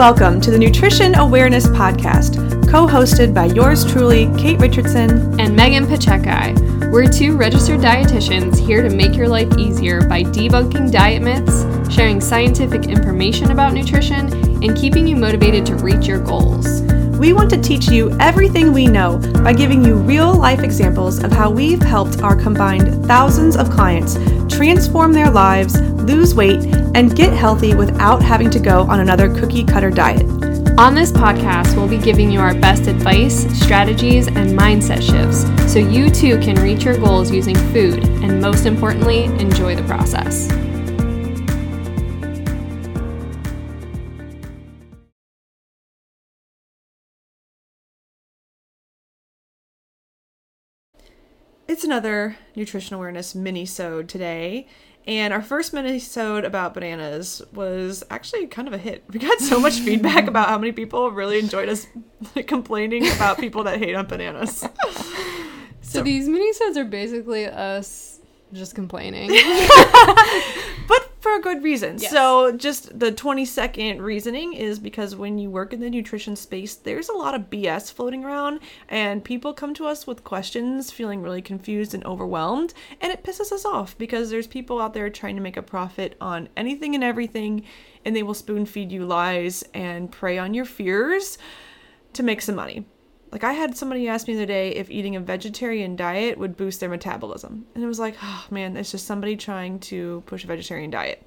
Welcome to the Nutrition Awareness Podcast, co hosted by yours truly, Kate Richardson and Megan Pacheco. We're two registered dietitians here to make your life easier by debunking diet myths, sharing scientific information about nutrition, and keeping you motivated to reach your goals. We want to teach you everything we know by giving you real life examples of how we've helped our combined thousands of clients transform their lives, lose weight, and get healthy without having to go on another cookie cutter diet. On this podcast, we'll be giving you our best advice, strategies, and mindset shifts so you too can reach your goals using food and, most importantly, enjoy the process. It's another nutrition awareness mini-sode today. And our first mini-sode about bananas was actually kind of a hit. We got so much feedback about how many people really enjoyed us complaining about people that hate on bananas. So, so these mini-sodes are basically us just complaining. for a good reason. Yes. So, just the 20 second reasoning is because when you work in the nutrition space, there's a lot of BS floating around, and people come to us with questions feeling really confused and overwhelmed, and it pisses us off because there's people out there trying to make a profit on anything and everything, and they will spoon feed you lies and prey on your fears to make some money. Like I had somebody ask me the other day if eating a vegetarian diet would boost their metabolism. And it was like, oh man, it's just somebody trying to push a vegetarian diet.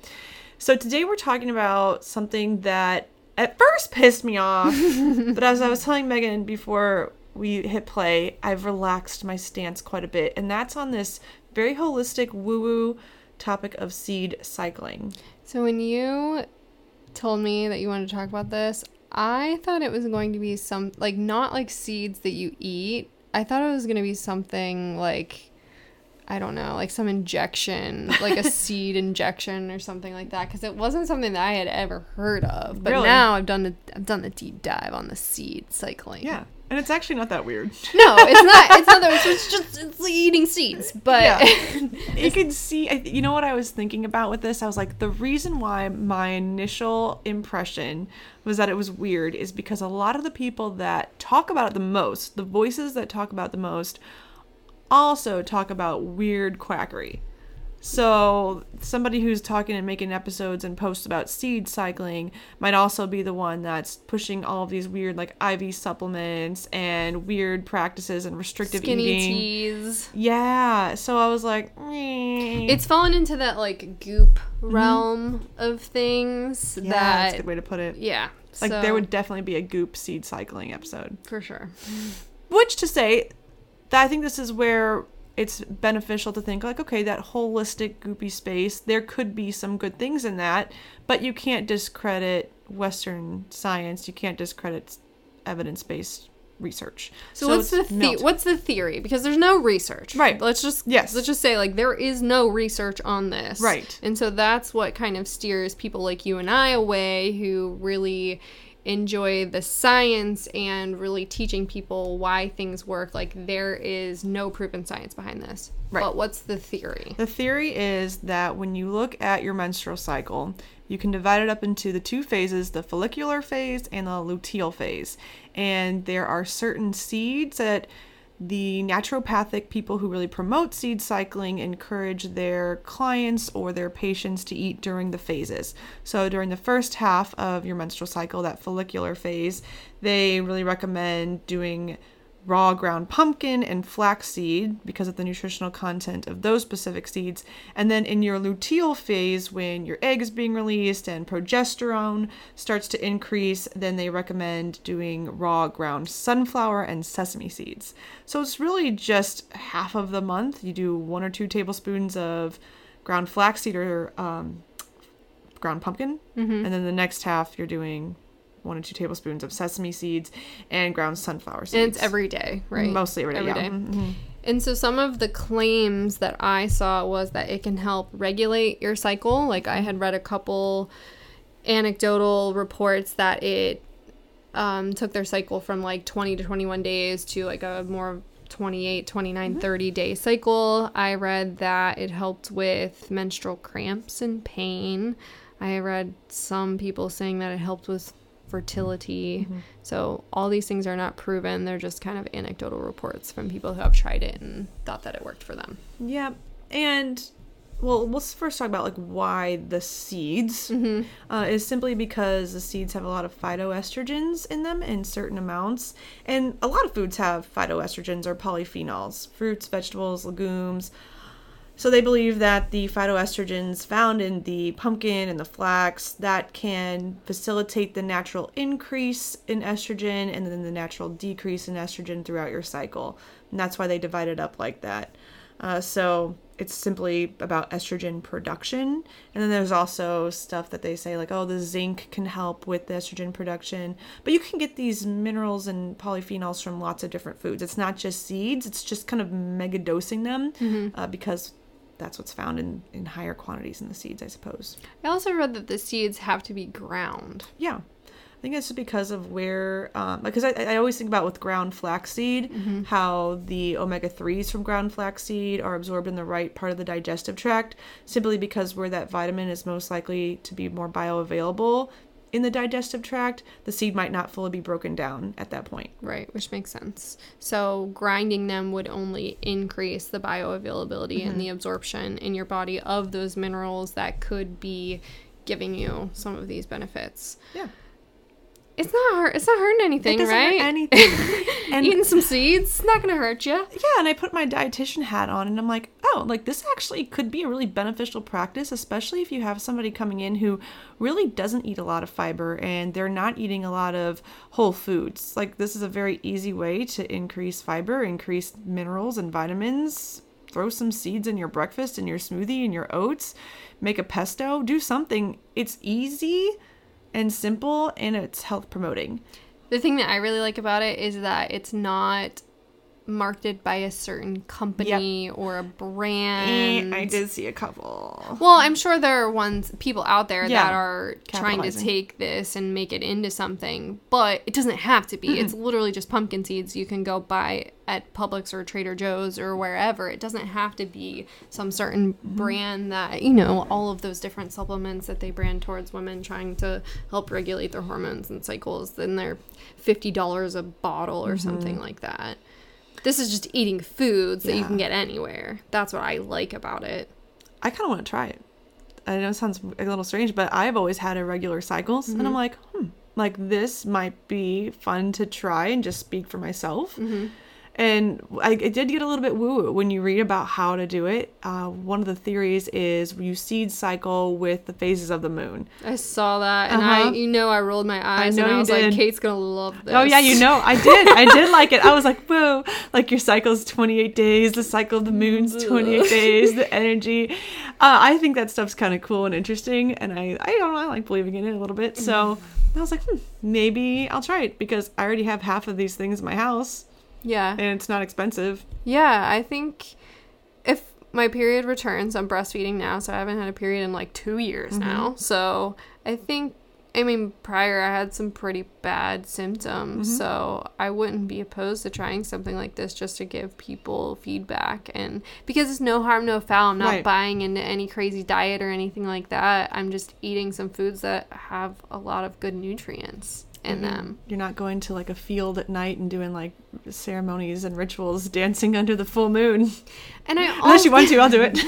So today we're talking about something that at first pissed me off, but as I was telling Megan before we hit play, I've relaxed my stance quite a bit, and that's on this very holistic woo-woo topic of seed cycling. So when you told me that you wanted to talk about this, I thought it was going to be some like not like seeds that you eat. I thought it was going to be something like I don't know, like some injection, like a seed injection or something like that because it wasn't something that I had ever heard of. But really? now I've done the I've done the deep dive on the seed cycling. Yeah. And it's actually not that weird. No, it's not. It's not that. It's just it's eating seeds. But yeah. you can see. You know what I was thinking about with this? I was like, the reason why my initial impression was that it was weird is because a lot of the people that talk about it the most, the voices that talk about the most, also talk about weird quackery. So somebody who's talking and making episodes and posts about seed cycling might also be the one that's pushing all of these weird like IV supplements and weird practices and restrictive Skinny eating. teas. Yeah. So I was like, Meh. it's fallen into that like goop mm-hmm. realm mm-hmm. of things. Yeah, that, that's a good way to put it. Yeah. Like so. there would definitely be a goop seed cycling episode. For sure. Which to say that I think this is where it's beneficial to think like okay that holistic goopy space there could be some good things in that but you can't discredit western science you can't discredit evidence-based research. So, so what's the, the what's the theory? Because there's no research. Right. Let's just yes. let's just say like there is no research on this. Right. And so that's what kind of steers people like you and i away who really enjoy the science and really teaching people why things work. Like there is no proven science behind this. Right. But what's the theory? The theory is that when you look at your menstrual cycle, you can divide it up into the two phases, the follicular phase and the luteal phase. And there are certain seeds that the naturopathic people who really promote seed cycling encourage their clients or their patients to eat during the phases. So, during the first half of your menstrual cycle, that follicular phase, they really recommend doing raw ground pumpkin and flaxseed because of the nutritional content of those specific seeds. And then in your luteal phase, when your egg is being released and progesterone starts to increase, then they recommend doing raw ground sunflower and sesame seeds. So it's really just half of the month. You do one or two tablespoons of ground flaxseed or um, ground pumpkin, mm-hmm. and then the next half you're doing one or two tablespoons of sesame seeds and ground sunflower seeds. And it's every day, right? Mostly every day. Every yeah. day. Mm-hmm. And so some of the claims that I saw was that it can help regulate your cycle. Like I had read a couple anecdotal reports that it um, took their cycle from like 20 to 21 days to like a more 28, 29, mm-hmm. 30 day cycle. I read that it helped with menstrual cramps and pain. I read some people saying that it helped with fertility. So all these things are not proven. They're just kind of anecdotal reports from people who have tried it and thought that it worked for them. Yeah, and well, let's first talk about like why the seeds uh, is simply because the seeds have a lot of phytoestrogens in them in certain amounts, and a lot of foods have phytoestrogens or polyphenols, fruits, vegetables, legumes. So they believe that the phytoestrogens found in the pumpkin and the flax that can facilitate the natural increase in estrogen and then the natural decrease in estrogen throughout your cycle. And that's why they divide it up like that. Uh, so it's simply about estrogen production. And then there's also stuff that they say, like, oh, the zinc can help with the estrogen production. But you can get these minerals and polyphenols from lots of different foods. It's not just seeds, it's just kind of mega dosing them uh, because that's what's found in, in higher quantities in the seeds, I suppose. I also read that the seeds have to be ground. Yeah. I think it's because of where, um, because I, I always think about with ground flaxseed, how the omega 3s from ground flaxseed are absorbed in the right part of the digestive tract, simply because where that vitamin is most likely to be more bioavailable in the digestive tract, the seed might not fully be broken down at that point. Right, which makes sense. So grinding them would only increase the bioavailability and the mm-hmm. absorption in your body of those minerals that could be giving you some of these benefits. Yeah. It's not hurt. It's not hurting anything, it right? anything. and Eating some seeds, it's not gonna hurt you. yeah, and I put my dietitian hat on and I'm like, oh, like this actually could be a really beneficial practice, especially if you have somebody coming in who really doesn't eat a lot of fiber and they're not eating a lot of whole foods. Like this is a very easy way to increase fiber, increase minerals and vitamins. Throw some seeds in your breakfast, in your smoothie, in your oats, make a pesto, do something. It's easy and simple and it's health promoting. The thing that I really like about it is that it's not marketed by a certain company or a brand. Eh, I did see a couple. Well, I'm sure there are ones people out there Yeah, that are trying to take this and make it into something, but it doesn't have to be. It's literally just pumpkin seeds you can go buy at Publix or Trader Joe's or wherever. It doesn't have to be some certain brand that, you know, all of those different supplements that they brand towards women trying to help regulate their hormones and cycles, then they're $50 a bottle or something like that. This is just eating foods that you Yeah. can get anywhere. That's what I like about it. I kind of want to try it. I know it sounds a little strange, but I've always had irregular cycles, and I'm like, hmm, like this might be fun to try and just speak for myself. And I, I did get a little bit woo when you read about how to do it. Uh, one of the theories is you seed cycle with the phases of the moon. I saw that, and Uh-huh. I, you know, I rolled my eyes, know and I was like, "Kate's gonna love this." Oh yeah, you know, I did. I did like it. I was like, whoa, like your cycle's 28 days, the cycle of the moon's 28 days, the energy. Uh, I think that stuff's kind of cool and interesting, and I, I don't know, I like believing in it a little bit. So I was like, hmm, maybe I'll try it because I already have half of these things in my house, Yeah, and it's not expensive. yeah. I think if my period returns, I'm breastfeeding now, so I haven't had a period in like two years mm-hmm. now. So I think, I mean, prior I had some pretty bad symptoms, mm-hmm. so I wouldn't be opposed to trying something like this just to give people feedback and because it's no harm, no foul. I'm not Right. buying into any crazy diet or anything like that. I'm just eating some foods that have a lot of good nutrients in them. You're not going to like a field at night and doing like ceremonies and rituals, dancing under the full moon. And I Unless you want to, I'll do it.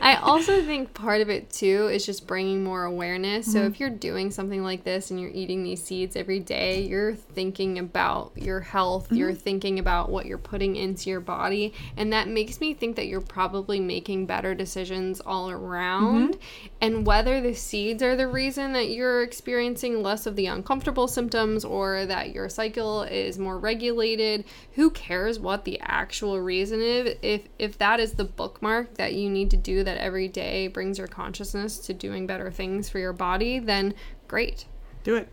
I also think part of it too is just bringing more awareness. So mm-hmm. if you're doing something like this and you're eating these seeds every day, you're thinking about your health, mm-hmm. you're thinking about what you're putting into your body, and that makes me think that you're probably making better decisions all around. Mm-hmm. And whether the seeds are the reason that you're experiencing less of the uncomfortable symptoms or that your cycle is more regulated, who cares what the actual reason is? If if that is the bookmark that you need to do that every day brings your consciousness to doing better things for your body, then great. Do it.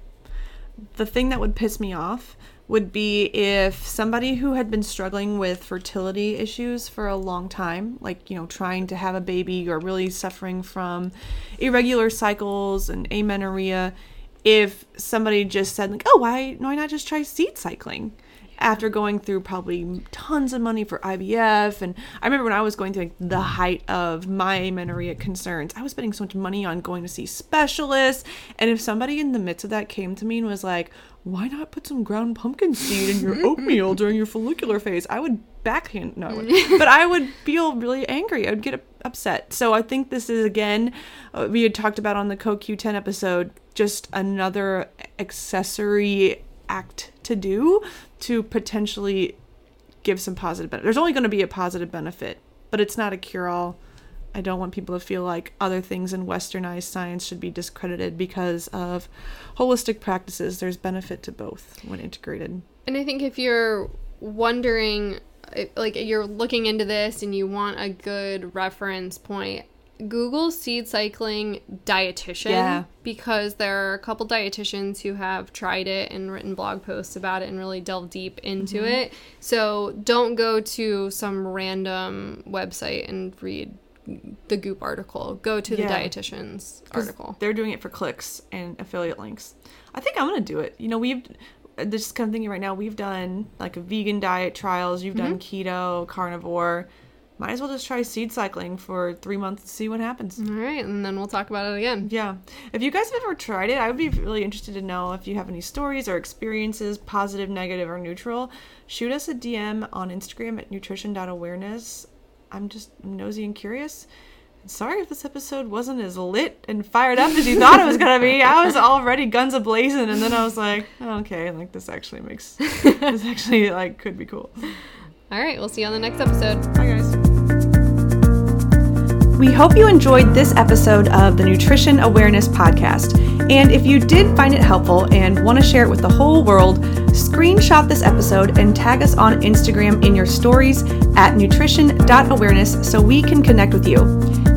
The thing that would piss me off would be if somebody who had been struggling with fertility issues for a long time, like, you know, trying to have a baby or really suffering from irregular cycles and amenorrhea, if somebody just said, like, oh, why, why not just try seed cycling? after going through probably tons of money for IVF. And I remember when I was going through like, the mm. height of my amenorrhea concerns, I was spending so much money on going to see specialists. And if somebody in the midst of that came to me and was like, why not put some ground pumpkin seed in your oatmeal during your follicular phase? I would backhand, no, I would, but I would feel really angry. I would get upset. So I think this is, again, uh, we had talked about on the CoQ10 episode, just another accessory act to do to potentially give some positive benefit. There's only going to be a positive benefit, but it's not a cure all. I don't want people to feel like other things in westernized science should be discredited because of holistic practices. There's benefit to both when integrated. And I think if you're wondering, like, you're looking into this and you want a good reference point, Google seed cycling dietitian Yeah. because there are a couple dietitians who have tried it and written blog posts about it and really delved deep into mm-hmm. it. So don't go to some random website and read the Goop article. Go to the Yeah. dietitian's 'Cause article. They're doing it for clicks and affiliate links. I think I'm gonna do it. You know, we've just kind of thinking right now. We've done like a vegan diet trials. You've done mm-hmm. keto, carnivore. Might as well just try seed cycling for three months to see what happens. All right, and then we'll talk about it again. Yeah. If you guys have ever tried it, I would be really interested to know if you have any stories or experiences, positive, negative, or neutral. Shoot us a DM on Instagram at nutrition.awareness. I'm just nosy and curious. Sorry if this episode wasn't as lit and fired up as you thought it was gonna be. I was already guns a blazing, and then I was like, oh, okay, like this actually makes this actually like could be cool. All right, we'll see you on the next episode. Bye guys. We hope you enjoyed this episode of the Nutrition Awareness Podcast. And if you did find it helpful and want to share it with the whole world, screenshot this episode and tag us on Instagram in your stories at nutrition.awareness so we can connect with you.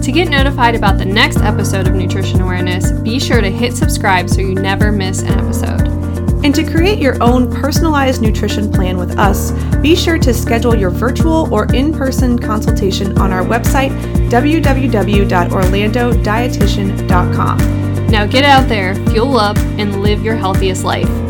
To get notified about the next episode of Nutrition Awareness, be sure to hit subscribe so you never miss an episode. And to create your own personalized nutrition plan with us, be sure to schedule your virtual or in person consultation on our website, www.orlandodietitian.com. Now get out there, fuel up, and live your healthiest life.